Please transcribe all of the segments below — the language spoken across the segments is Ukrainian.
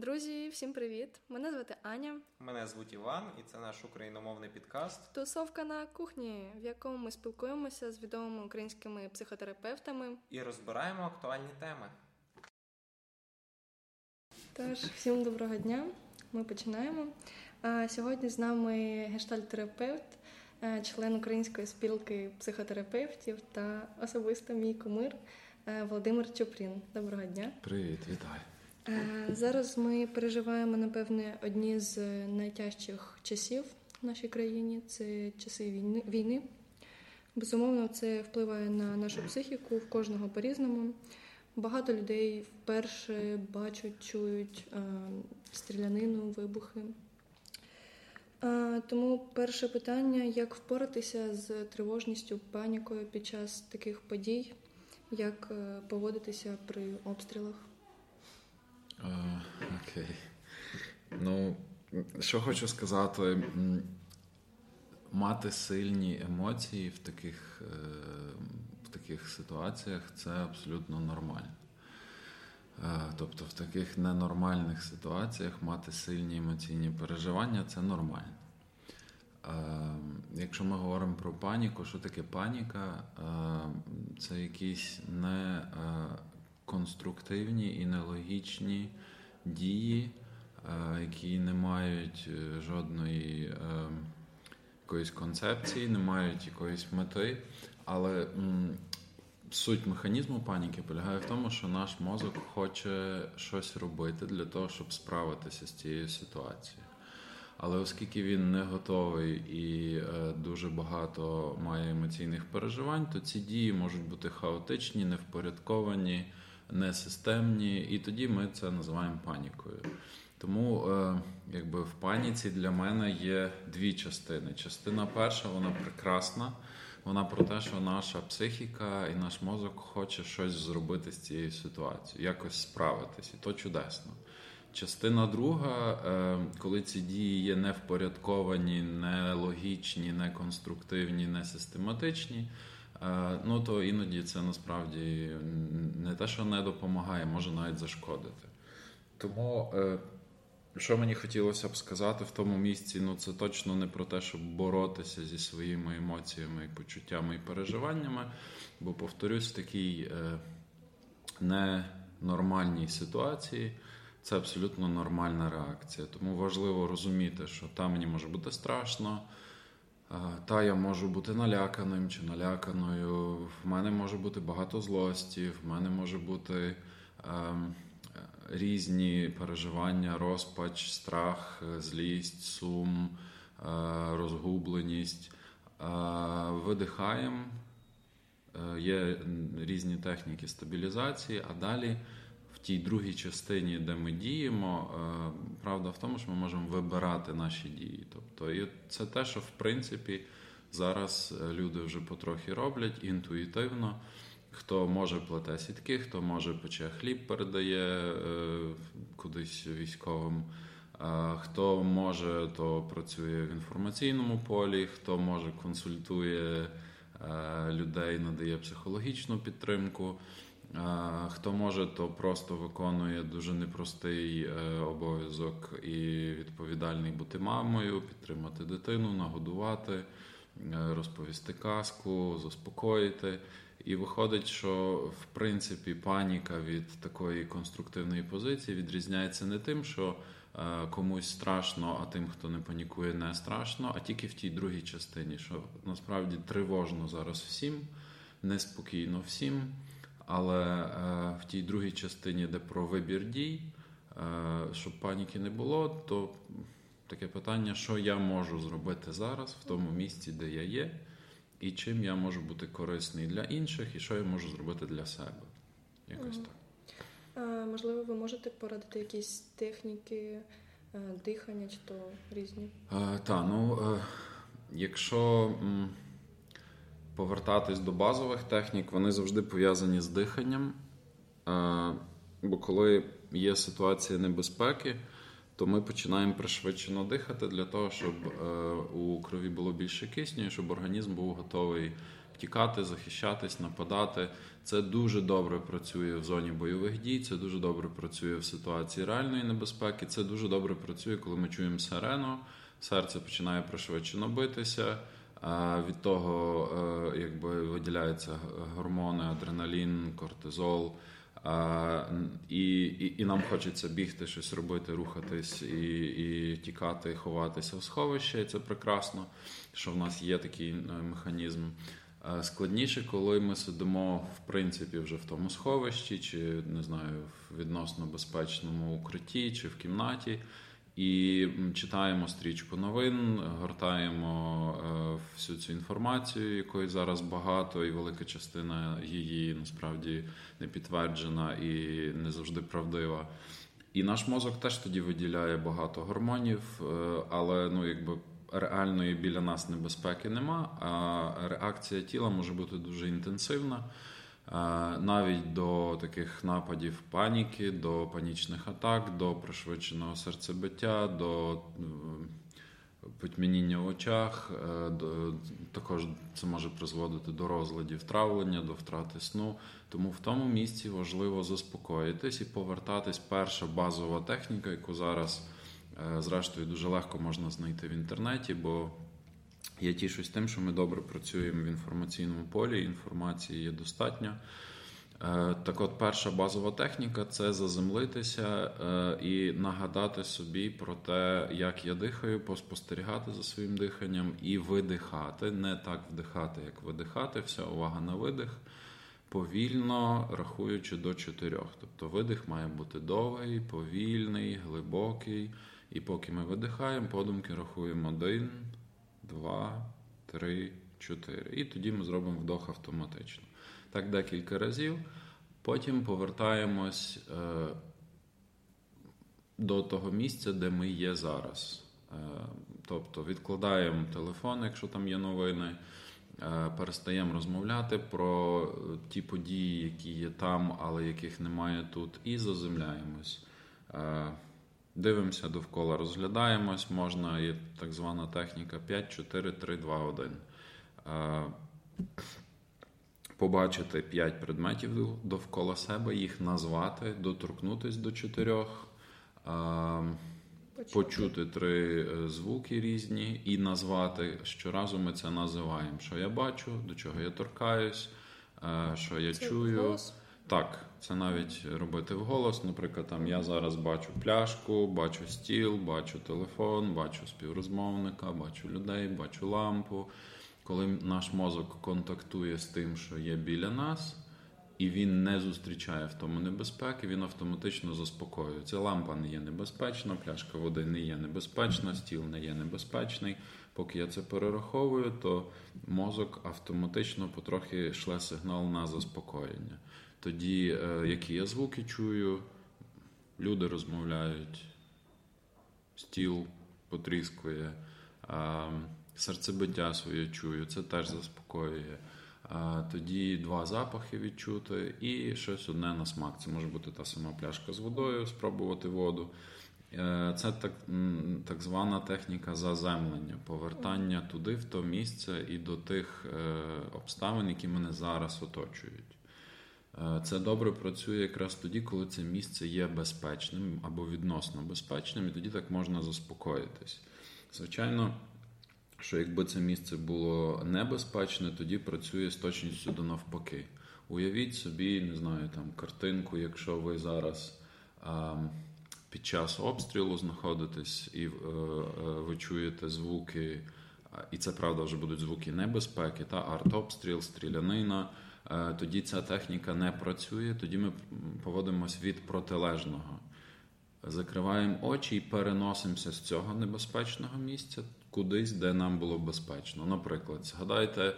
Друзі, всім привіт! Мене звати Аня. Мене звуть Іван, і це наш україномовний підкаст. Тусовка на кухні, в якому ми спілкуємося з відомими українськими психотерапевтами і розбираємо актуальні теми. Тож, всім доброго дня. Ми починаємо. А Сьогодні з нами гештальтерапевт, е, член української спілки психотерапевтів та особисто мій кумир е, Володимир Чупрін. Доброго дня. Привіт, вітаю. Е, зараз ми переживаємо, напевне, одні з найтяжчих часів в нашій країні це часи війни. війни. Безумовно, це впливає на нашу психіку в кожного по-різному. Багато людей вперше бачать, чують е, стрілянину, вибухи. Е, тому перше питання: як впоратися з тривожністю, панікою під час таких подій, як поводитися при обстрілах? Окей. Ну, що хочу сказати, мати сильні емоції в таких, е, в таких ситуаціях це абсолютно нормально. Е, тобто в таких ненормальних ситуаціях мати сильні емоційні переживання це нормально. Е, якщо ми говоримо про паніку, що таке паніка? Це якісь не конструктивні і нелогічні дії, е, які не мають е, жодної е, якоїсь концепції, не мають якоїсь мети. Але суть механізму паніки полягає в тому, що наш мозок хоче щось робити для того, щоб справитися з цією ситуацією. Але оскільки він не готовий і дуже багато має емоційних переживань, то ці дії можуть бути хаотичні, невпорядковані, несистемні, і тоді ми це називаємо панікою. Тому е, якби в паніці для мене є дві частини. Частина перша, вона прекрасна. Вона про те, що наша психіка і наш мозок хоче щось зробити з цією ситуацією, якось справитись, і то чудесно. Частина друга, е, коли ці дії є не впорядковані, не логічні, Е, ну то іноді це насправді не те, що не допомагає, може навіть зашкодити. Тому, е, що мені хотілося б сказати в тому місці, ну це точно не про те, щоб боротися зі своїми емоціями, почуттями і переживаннями, бо, повторюсь, в такій е, ненормальній ситуації. Це абсолютно нормальна реакція. Тому важливо розуміти, що там мені може бути страшно, та я можу бути наляканим чи наляканою. В мене може бути багато злості, в мене може бути ем, різні переживання, розпач, страх, злість, сум, е, розгубленість. Е, видихаємо. Е, є різні техніки стабілізації, а далі в тій другій частині, де ми діємо, е, правда в тому, що ми можемо вибирати наші дії. Тобто, і це те, що в принципі зараз е, люди вже потрохи роблять інтуїтивно. Хто може плете сітки, хто може пече хліб, передає е, кудись військовим. Хто може, то працює в інформаційному полі, хто може консультує людей, надає психологічну підтримку. Хто може, то просто виконує дуже непростий е, обов'язок і відповідальний бути мамою, підтримати дитину, нагодувати, е, розповісти казку, заспокоїти. І виходить, що в принципі паніка від такої конструктивної позиції відрізняється не тим, що е, комусь страшно, а тим, хто не панікує, не страшно, а тільки в тій другій частині, що насправді тривожно зараз всім, неспокійно всім. Але е, в тій другій частині, де про вибір дій, е, щоб паніки не було, то таке питання, що я можу зробити зараз в тому місці, де я є, і чим я можу бути корисний для інших, і що я можу зробити для себе. Якось так. А, Можливо, ви можете порадити якісь техніки е, дихання чи то різні? Так, ну якщо повертатись до базових технік, вони завжди пов'язані з диханням. Е, бо коли є ситуація небезпеки, то ми починаємо пришвидшено дихати для того, щоб е, у крові було більше кисню, щоб організм був готовий тікати, захищатись, нападати. Це дуже добре працює в зоні бойових дій. Це дуже добре працює в ситуації реальної небезпеки. Це дуже добре працює, коли ми чуємо сирену. Серце починає пришвидшено битися. Від того, е, якби виділяються гормони, адреналін, кортизол. І і, і нам хочеться бігти, щось робити, рухатись і і тікати, ховатися в сховище. І це прекрасно, що в нас є такий е, механізм. Складніше, коли ми сидимо в принципі вже в тому сховищі, чи не знаю, в відносно безпечному укритті, чи в кімнаті. І читаємо стрічку новин, гортаємо е, всю цю інформацію, якої зараз багато, і велика частина її насправді не підтверджена і не завжди правдива. І наш мозок теж тоді виділяє багато гормонів, е, але ну якби реальної біля нас небезпеки нема. А реакція тіла може бути дуже інтенсивна навіть до таких нападів паніки, до панічних атак, до пришвидшеного серцебиття, до потьмяніння в очах. Е, також це може призводити до розладів травлення, до втрати сну. Тому в тому місці важливо заспокоїтись і повертатись. Перша базова техніка, яку зараз, е, зрештою, дуже легко можна знайти в інтернеті, бо я тішусь тим, що ми добре працюємо в інформаційному полі, інформації є достатньо. Е, так от, перша базова техніка це заземлитися е, і нагадати собі про те, як я дихаю, поспостерігати за своїм диханням і видихати. Не так вдихати, як видихати. Вся увага на видих, повільно рахуючи до чотирьох. Тобто видих має бути довгий, повільний, глибокий. І поки ми видихаємо, подумки рахуємо один два, три, чотири. І тоді ми зробимо вдох автоматично. Так декілька разів. Потім повертаємось е, до того місця, де ми є зараз. Е, тобто відкладаємо телефон, якщо там є новини, е, перестаємо розмовляти про ті події, які є там, але яких немає тут, і заземляємось. Дивимося довкола, розглядаємось, можна є так звана техніка 5, 4, 3, 2, 1. Побачити 5 предметів довкола себе, їх назвати, доторкнутися до чотирьох, почути три е, звуки різні і назвати. Щоразу ми це називаємо. Що я бачу, до чого я торкаюсь, що я це чую. Голос? Так, це навіть робити вголос. Наприклад, там я зараз бачу пляшку, бачу стіл, бачу телефон, бачу співрозмовника, бачу людей, бачу лампу. Коли наш мозок контактує з тим, що є біля нас, і він не зустрічає в тому небезпеки, він автоматично заспокоюється. Лампа не є небезпечна, пляшка води не є небезпечна, стіл не є небезпечний. Поки я це перераховую, то мозок автоматично потрохи шле сигнал на заспокоєння. Тоді, е, які я звуки чую, люди розмовляють, стіл потріскує, серцебиття своє чую, це теж заспокоює. Тоді два запахи відчути і щось одне на смак. Це може бути та сама пляшка з водою, спробувати воду. Е, це так так звана техніка заземлення, повертання туди, в то місце і до тих е, обставин, які мене зараз оточують. Е, це добре працює якраз тоді, коли це місце є безпечним або відносно безпечним, і тоді так можна заспокоїтись. Звичайно, що якби це місце було небезпечне, тоді працює з точністю до навпаки. Уявіть собі, не знаю, там картинку, якщо ви зараз а, під час обстрілу знаходитесь і а, е, е, ви чуєте звуки, і це правда вже будуть звуки небезпеки, та артобстріл, стрілянина. Е, тоді ця техніка не працює, тоді ми поводимось від протилежного. Закриваємо очі і переносимося з цього небезпечного місця кудись, де нам було безпечно. Наприклад, згадайте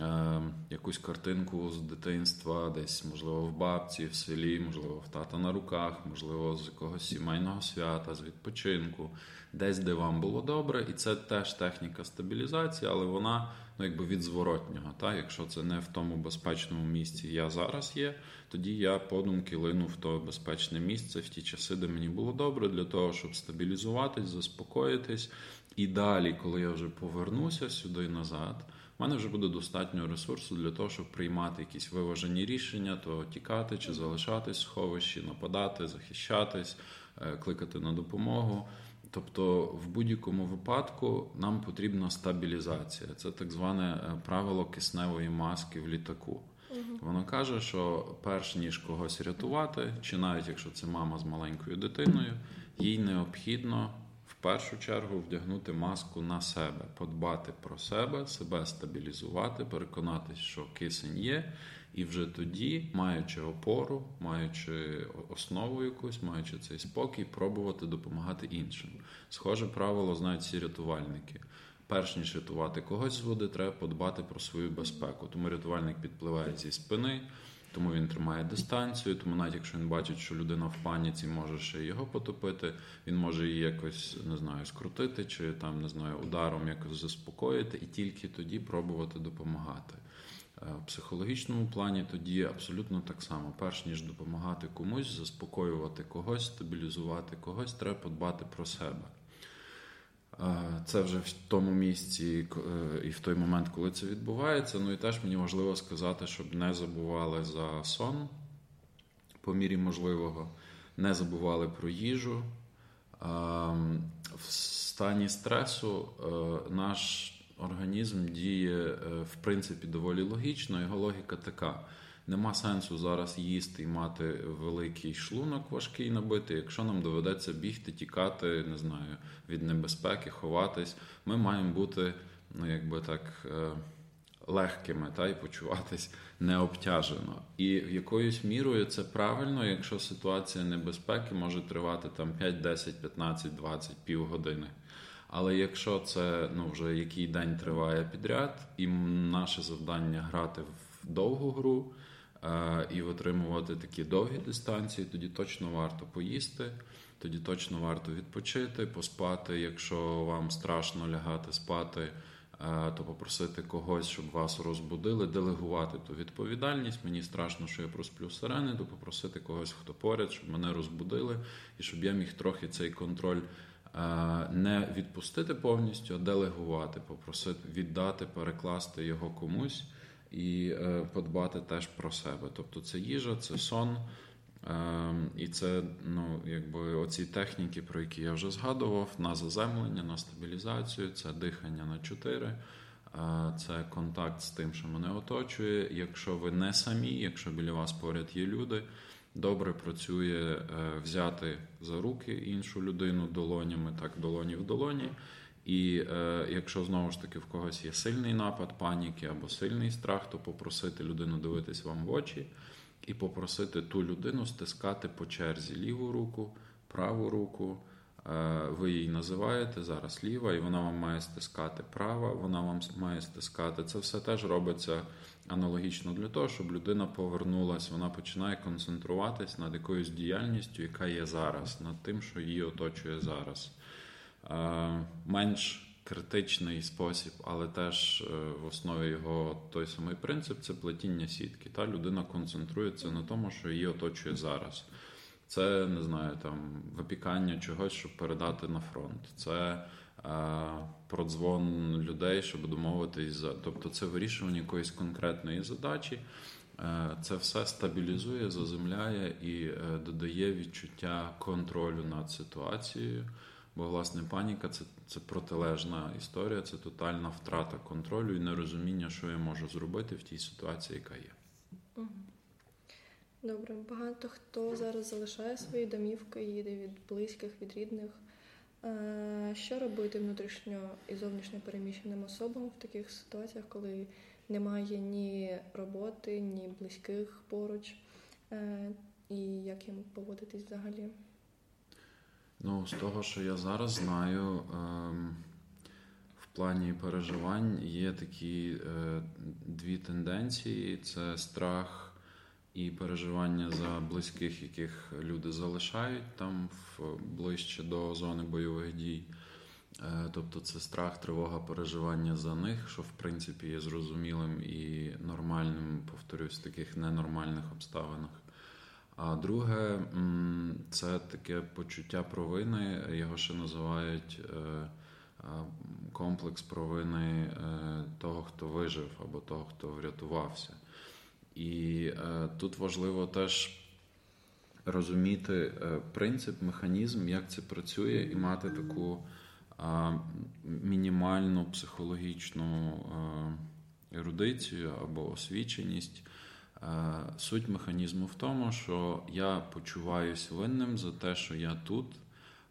е, якусь картинку з дитинства, десь, можливо, в бабці, в селі, можливо, в тата на руках, можливо, з якогось сімейного свята, з відпочинку, десь, де вам було добре, і це теж техніка стабілізації, але вона ну, якби від зворотнього. Та? Якщо це не в тому безпечному місці я зараз є, тоді я подумки лину в то безпечне місце в ті часи, де мені було добре, для того, щоб стабілізуватись, заспокоїтись. І далі, коли я вже повернуся сюди назад, в мене вже буде достатньо ресурсу для того, щоб приймати якісь виважені рішення, то тікати чи залишатись в сховищі, нападати, захищатись, е, кликати на допомогу. Тобто, в будь-якому випадку нам потрібна стабілізація. Це так зване е, правило кисневої маски в літаку. Воно каже, що перш ніж когось рятувати, чи навіть якщо це мама з маленькою дитиною, їй необхідно в першу чергу вдягнути маску на себе, подбати про себе, себе стабілізувати, переконатись, що кисень є, і вже тоді, маючи опору, маючи основу якусь, маючи цей спокій, пробувати допомагати іншим. Схоже правило знають всі рятувальники. Перш ніж рятувати когось з води, треба подбати про свою безпеку. Тому рятувальник підпливає зі спини, тому він тримає дистанцію. Тому навіть якщо він бачить, що людина в паніці може ще його потопити, він може її якось не знаю, скрутити чи там не знаю ударом якось заспокоїти, і тільки тоді пробувати допомагати. Е, в психологічному плані тоді абсолютно так само. Перш ніж допомагати комусь, заспокоювати когось, стабілізувати когось, треба подбати про себе. Це вже в тому місці е, і в той момент, коли це відбувається. Ну і теж мені важливо сказати, щоб не забували за сон по мірі можливого, не забували про їжу. В стані стресу е, наш організм діє е, в принципі доволі логічно. Його логіка така. Нема сенсу зараз їсти і мати великий шлунок важкий набитий. Якщо нам доведеться бігти, тікати, не знаю, від небезпеки, ховатись, ми маємо бути, ну якби так, е, легкими та і почуватись необтяжено. І якоюсь мірою це правильно, якщо ситуація небезпеки може тривати там 5, 10, 15, 20, півгодини. Але якщо це ну, вже який день триває підряд, і наше завдання грати в довгу гру і витримувати такі довгі дистанції, тоді точно варто поїсти, тоді точно варто відпочити, поспати. Якщо вам страшно лягати спати, то попросити когось, щоб вас розбудили, делегувати ту відповідальність. Мені страшно, що я просплю сирени, то попросити когось, хто поряд, щоб мене розбудили, і щоб я міг трохи цей контроль. Не відпустити повністю, а делегувати, попросити віддати, перекласти його комусь, і е, подбати теж про себе. Тобто це їжа, це сон. Ем, і це ну, якби оці техніки, про які я вже згадував, на заземлення, на стабілізацію, це дихання на чотири, е, це контакт з тим, що мене оточує. Якщо ви не самі, якщо біля вас поряд є люди, добре працює е, взяти за руки іншу людину долонями, так долоні в долоні. І е, якщо знову ж таки в когось є сильний напад паніки або сильний страх, то попросити людину дивитись вам в очі і попросити ту людину стискати по черзі ліву руку, праву руку. Е, ви її називаєте зараз ліва, і вона вам має стискати права, вона вам має стискати. Це все теж робиться аналогічно для того, щоб людина повернулася, вона починає концентруватись над якоюсь діяльністю, яка є зараз, над тим, що її оточує зараз. Е, менш критичний спосіб, але теж е, в основі його той самий принцип це плетіння сітки. Та людина концентрується на тому, що її оточує зараз. Це не знаю, там випікання чогось, щоб передати на фронт. Це е, продзвон людей, щоб домовитись за. Тобто, це вирішування якоїсь конкретної задачі. Е, це все стабілізує, заземляє і е, додає відчуття контролю над ситуацією. Бо, власне, паніка це це протилежна історія, це тотальна втрата контролю і нерозуміння, що я можу зробити в тій ситуації, яка є. Добре, багато хто зараз залишає свої домівки, їде від близьких, від рідних. Що робити внутрішньо і зовнішньо переміщеним особам в таких ситуаціях, коли немає ні роботи, ні близьких поруч, е, і як їм поводитись взагалі? Ну, з того, що я зараз знаю, ем, в плані переживань є такі е, дві тенденції: це страх і переживання за близьких, яких люди залишають там ближче до зони бойових дій. Е, тобто це страх, тривога, переживання за них, що в принципі є зрозумілим і нормальним, повторюсь, в таких ненормальних обставинах. А друге, це таке почуття провини, його ще називають е, комплекс провини е, того, хто вижив, або того, хто врятувався. І е, тут важливо теж розуміти принцип, механізм, як це працює, і мати таку мінімальну психологічну ерудицію або освіченість. Суть механізму в тому, що я почуваюся винним за те, що я тут,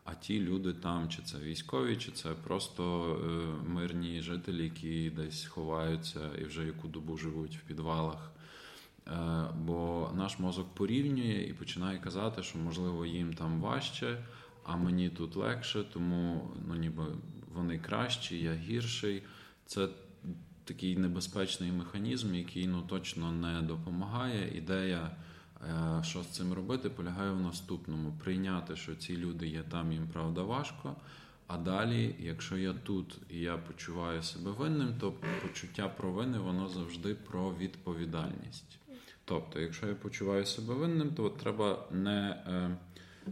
а ті люди там, чи це військові, чи це просто е, мирні жителі, які десь ховаються і вже яку добу живуть в підвалах. Е, бо наш мозок порівнює і починає казати, що можливо їм там важче, а мені тут легше, тому ну ніби вони кращі, я гірший. Це такий небезпечний механізм, який ну точно не допомагає. Ідея, е, що з цим робити, полягає в наступному: прийняти, що ці люди є там, їм правда важко. А далі, якщо я тут і я почуваю себе винним, то почуття провини воно завжди про відповідальність. Тобто, якщо я почуваю себе винним, то треба не е,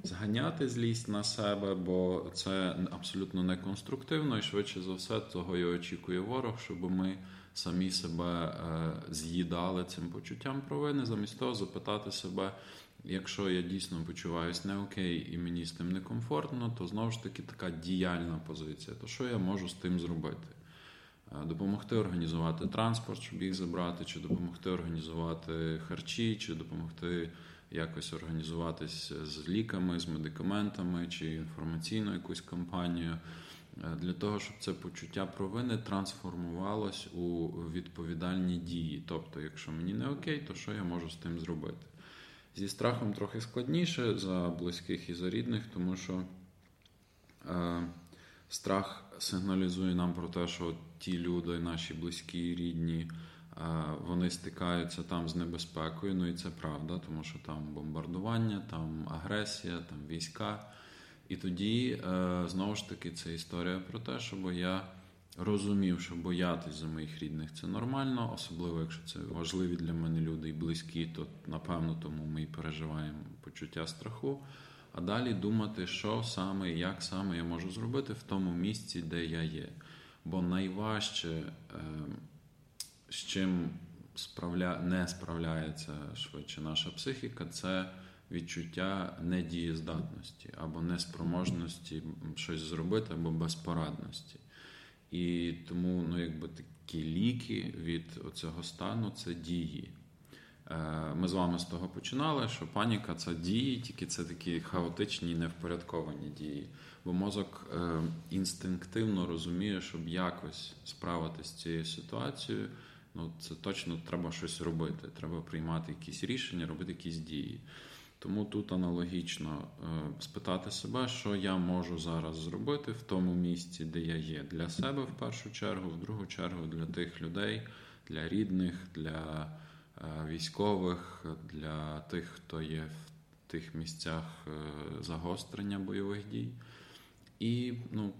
зганяти злість на себе, бо це абсолютно неконструктивно і швидше за все, того і очікує ворог, щоб ми самі себе е, з'їдали цим почуттям провини, замість того запитати себе. Якщо я дійсно почуваюся не окей і мені з тим некомфортно, то знову ж таки така діяльна позиція. То що я можу з тим зробити? Е, допомогти організувати транспорт, щоб їх забрати, чи допомогти організувати харчі, чи допомогти якось організуватись з ліками, з медикаментами чи інформаційну якусь кампанію. Е, для того, щоб це почуття провини трансформувалось у відповідальні дії. Тобто, якщо мені не окей, то що я можу з тим зробити? Зі страхом трохи складніше за близьких і за рідних, тому що е, страх сигналізує нам про те, що ті люди, наші близькі і рідні, вони стикаються там з небезпекою. Ну і це правда, тому що там бомбардування, там агресія, там війська. І тоді е, знову ж таки це історія про те, щоб я розумів, що боятись за моїх рідних це нормально, особливо якщо це важливі для мене люди і близькі, то напевно тому ми і переживаємо почуття страху. А далі думати, що саме і як саме я можу зробити в тому місці, де я є. Бо найважче. Е, з чим справля... не справляється швидше наша психіка, це відчуття недієздатності або неспроможності щось зробити, або безпорадності. І тому ну, якби такі ліки від цього стану це дії. Е, ми з вами з того починали, що паніка це дії, тільки це такі хаотичні, невпорядковані дії. Бо мозок е, інстинктивно розуміє, щоб якось справитися з цією ситуацією ну це точно треба щось робити. Треба приймати якісь рішення, робити якісь дії. Тому тут аналогічно е, спитати себе, що я можу зараз зробити в тому місці, де я є, для себе в першу чергу, в другу чергу для тих людей, для рідних, для військових, для тих, хто є в тих місцях е, загострення бойових дій. І ну,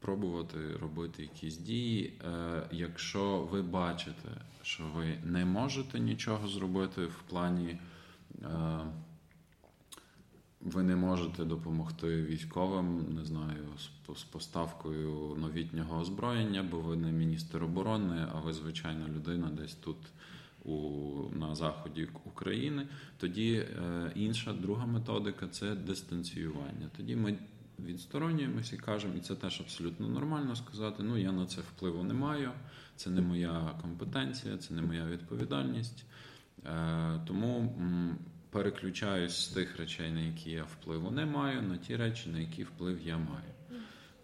пробувати робити якісь дії. Е, якщо ви бачите, що ви не можете нічого зробити в плані, е, ви не можете допомогти військовим, не знаю, з поставкою новітнього озброєння, бо ви не міністр оборони, а ви звичайна людина десь тут. У, на заході України, тоді е, інша друга методика це дистанціювання. Тоді ми відсторонюємося і кажемо, і це теж абсолютно нормально сказати. Ну я на це впливу не маю, це не моя компетенція, це не моя відповідальність. Е, тому переключаюсь з тих речей, на які я впливу не маю, на ті речі, на які вплив я маю.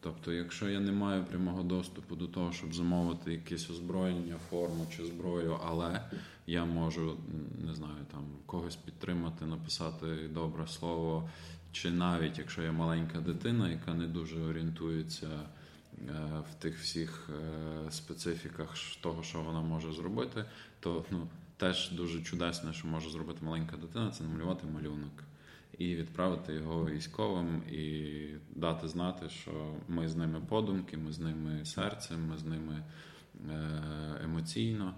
Тобто, якщо я не маю прямого доступу до того, щоб замовити якесь озброєння, форму чи зброю, але я можу не знаю, там когось підтримати, написати добре слово, чи навіть якщо я маленька дитина, яка не дуже орієнтується е, в тих всіх е, специфіках того, що вона може зробити, то ну, теж дуже чудесне, що може зробити маленька дитина, це намалювати малюнок. І відправити його військовим, і дати знати, що ми з ними подумки, ми з ними серцем, ми з ними е, емоційно.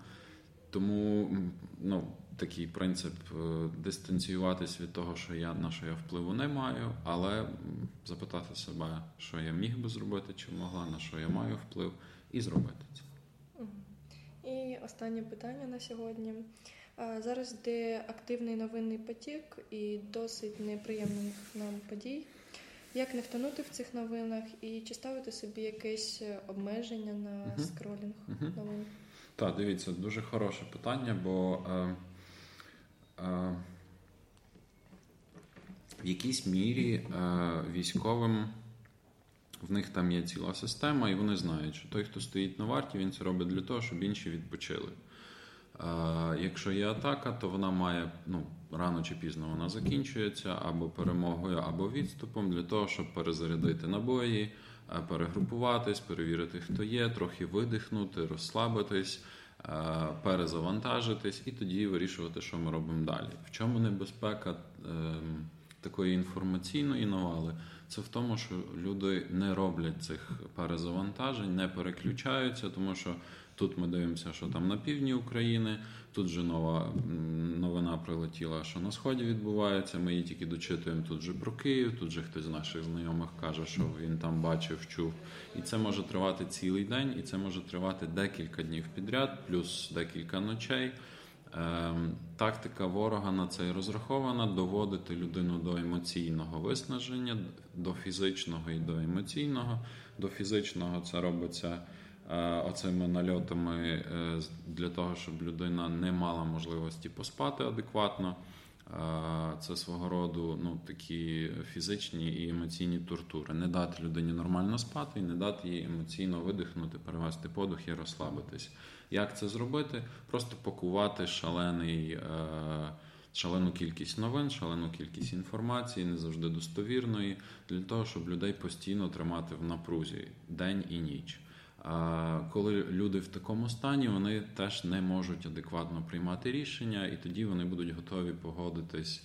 Тому ну, такий принцип е, дистанціюватись від того, що я на що я впливу не маю, але запитати себе, що я міг би зробити, чи могла, на що я маю вплив, і зробити це. І останнє питання на сьогодні. Зараз йде активний новинний потік і досить неприємних нам подій. Як не втонути в цих новинах і чи ставити собі якесь обмеження на uh-huh. скролінг uh-huh. новин? Так, дивіться, дуже хороше питання, бо е, е, в якійсь мірі е, військовим в них там є ціла система, і вони знають, що той, хто стоїть на варті, він це робить для того, щоб інші відпочили. Якщо є атака, то вона має ну, рано чи пізно вона закінчується або перемогою, або відступом для того, щоб перезарядити набої, перегрупуватись, перевірити, хто є, трохи видихнути, розслабитись, перезавантажитись і тоді вирішувати, що ми робимо далі. В чому небезпека ем, такої інформаційної навали? Це в тому, що люди не роблять цих перезавантажень, не переключаються, тому що. Тут ми дивимося, що там на півдні України. Тут же нова новина прилетіла, що на сході відбувається. Ми її тільки дочитуємо тут же про Київ. Тут же хтось з наших знайомих каже, що він там бачив, чув. І це може тривати цілий день, і це може тривати декілька днів підряд, плюс декілька ночей. Ем, тактика ворога на це і розрахована доводити людину до емоційного виснаження, до фізичного і до емоційного. До фізичного це робиться. Е, оцими нальотами е, для того, щоб людина не мала можливості поспати адекватно. Е, це свого роду ну, такі фізичні і емоційні тортури. Не дати людині нормально спати і не дати їй емоційно видихнути, перевести подух і розслабитись. Як це зробити? Просто пакувати шалений, шалену кількість новин, шалену кількість інформації, не завжди достовірної, для того, щоб людей постійно тримати в напрузі день і ніч. Коли люди в такому стані, вони теж не можуть адекватно приймати рішення, і тоді вони будуть готові погодитись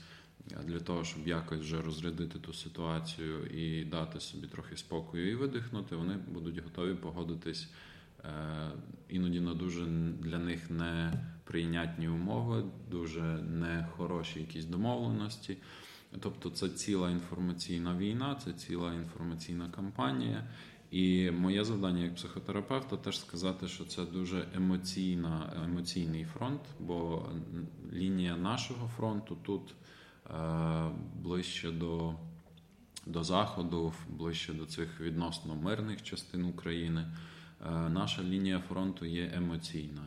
для того, щоб якось вже розрядити ту ситуацію і дати собі трохи спокою і видихнути. Вони будуть готові погодитись е, іноді на дуже для них неприйнятні умови, дуже нехороші якісь домовленості. Тобто, це ціла інформаційна війна, це ціла інформаційна кампанія. І моє завдання як психотерапевта теж сказати, що це дуже емоційна, емоційний фронт, бо лінія нашого фронту тут е, ближче до до Заходу, ближче до цих відносно мирних частин України. Е, наша лінія фронту є емоційна.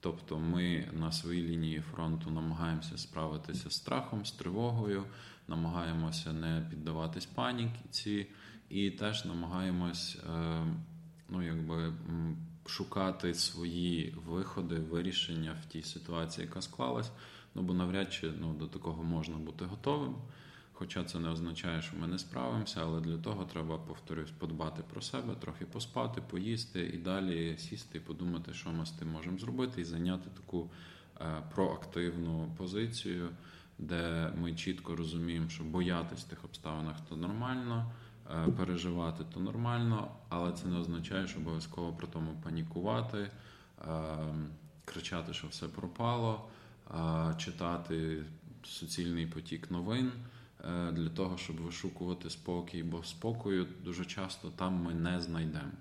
Тобто ми на своїй лінії фронту намагаємося справитися з страхом, з тривогою, намагаємося не піддаватись паніці і теж намагаємось е, ну, якби, шукати свої виходи, вирішення в тій ситуації, яка склалась. Ну бо навряд чи ну, до такого можна бути готовим. Хоча це не означає, що ми не справимося, але для того треба, повторюсь, подбати про себе, трохи поспати, поїсти і далі сісти і подумати, що ми з тим можемо зробити, і зайняти таку е, проактивну позицію, де ми чітко розуміємо, що боятись тих обставинах то нормально. Е, переживати, то нормально, але це не означає, що обов'язково при тому панікувати, е, кричати, що все пропало, е, читати суцільний потік новин для того, щоб вишукувати спокій, бо спокою дуже часто там ми не знайдемо.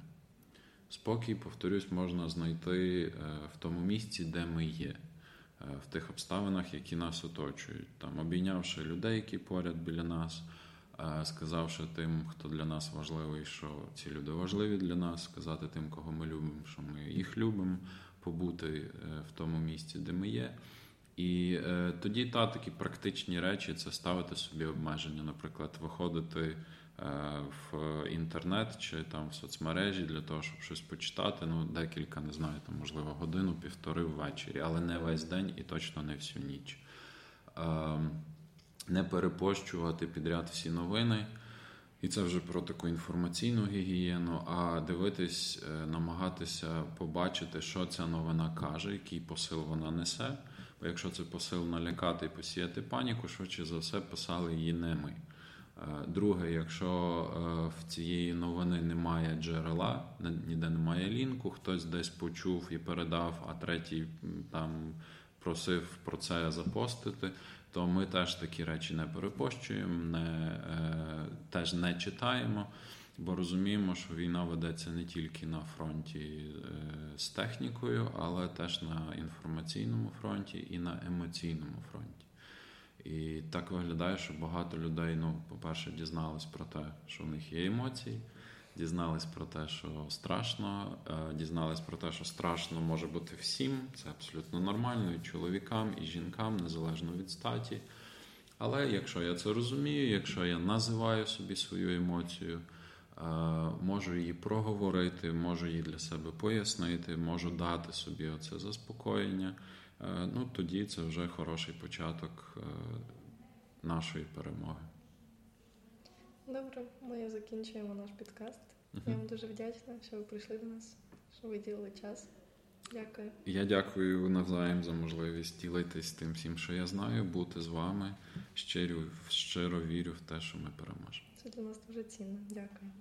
Спокій, повторюсь, можна знайти в тому місці, де ми є, в тих обставинах, які нас оточують, там обійнявши людей, які поряд біля нас сказавши тим, хто для нас важливий, що ці люди важливі для нас, сказати тим, кого ми любимо, що ми їх любимо, побути е, в тому місці, де ми є. І е, тоді та такі практичні речі це ставити собі обмеження, наприклад, виходити е, в інтернет чи там в соцмережі для того, щоб щось почитати. Ну, декілька, не знаю, там, можливо, годину, півтори ввечері, але не весь день і точно не всю ніч. Не перепощувати підряд всі новини. І це вже про таку інформаційну гігієну, а дивитись, е, намагатися побачити, що ця новина каже, який посил вона несе. Бо якщо це посил налякати і посіяти паніку, швидше за все писали її не ми. Е, Друге, якщо е, в цієї новини немає джерела, ніде немає лінку, хтось десь почув і передав, а третій там просив про це запостити, то ми теж такі речі не перепощуємо, не, е, теж не читаємо, бо розуміємо, що війна ведеться не тільки на фронті е, з технікою, але теж на інформаційному фронті і на емоційному фронті. І так виглядає, що багато людей, ну, по-перше, дізнались про те, що в них є емоції, дізнались про те, що страшно, е, дізнались про те, що страшно може бути всім. Це абсолютно нормально, і чоловікам, і жінкам, незалежно від статі. Але якщо я це розумію, якщо я називаю собі свою емоцію, е, можу її проговорити, можу її для себе пояснити, можу дати собі оце заспокоєння. Е, Ну, тоді це вже хороший початок нашої перемоги. Добре, ми закінчуємо наш підкаст. Я вам дуже вдячна, що ви прийшли до нас, що виділили час. Дякую. Я дякую навзаєм за можливість ділитись тим всім, що я знаю, бути з вами. Щиро, щиро вірю в те, що ми переможемо. Це для нас дуже цінно. Дякую.